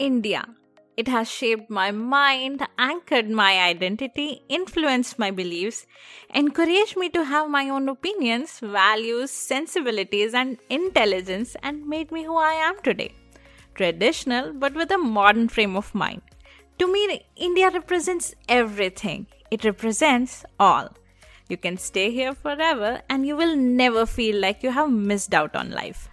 India. It has shaped my mind, anchored my identity, influenced my beliefs, encouraged me to have my own opinions, values, sensibilities, and intelligence, and made me who I am today. Traditional, but with a modern frame of mind. To me, India represents everything, it represents all. You can stay here forever and you will never feel like you have missed out on life.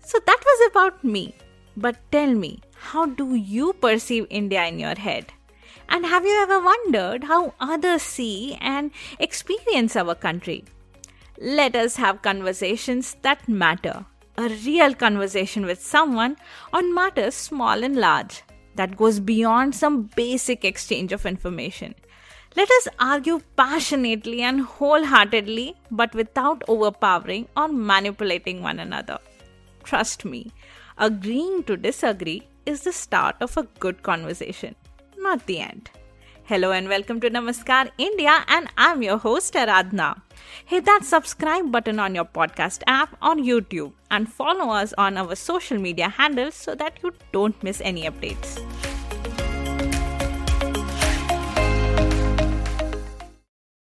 So that was about me. But tell me, how do you perceive India in your head? And have you ever wondered how others see and experience our country? Let us have conversations that matter. A real conversation with someone on matters small and large that goes beyond some basic exchange of information. Let us argue passionately and wholeheartedly, but without overpowering or manipulating one another. Trust me, agreeing to disagree is the start of a good conversation, not the end. Hello and welcome to Namaskar India, and I'm your host Aradhna. Hit that subscribe button on your podcast app on YouTube and follow us on our social media handles so that you don't miss any updates.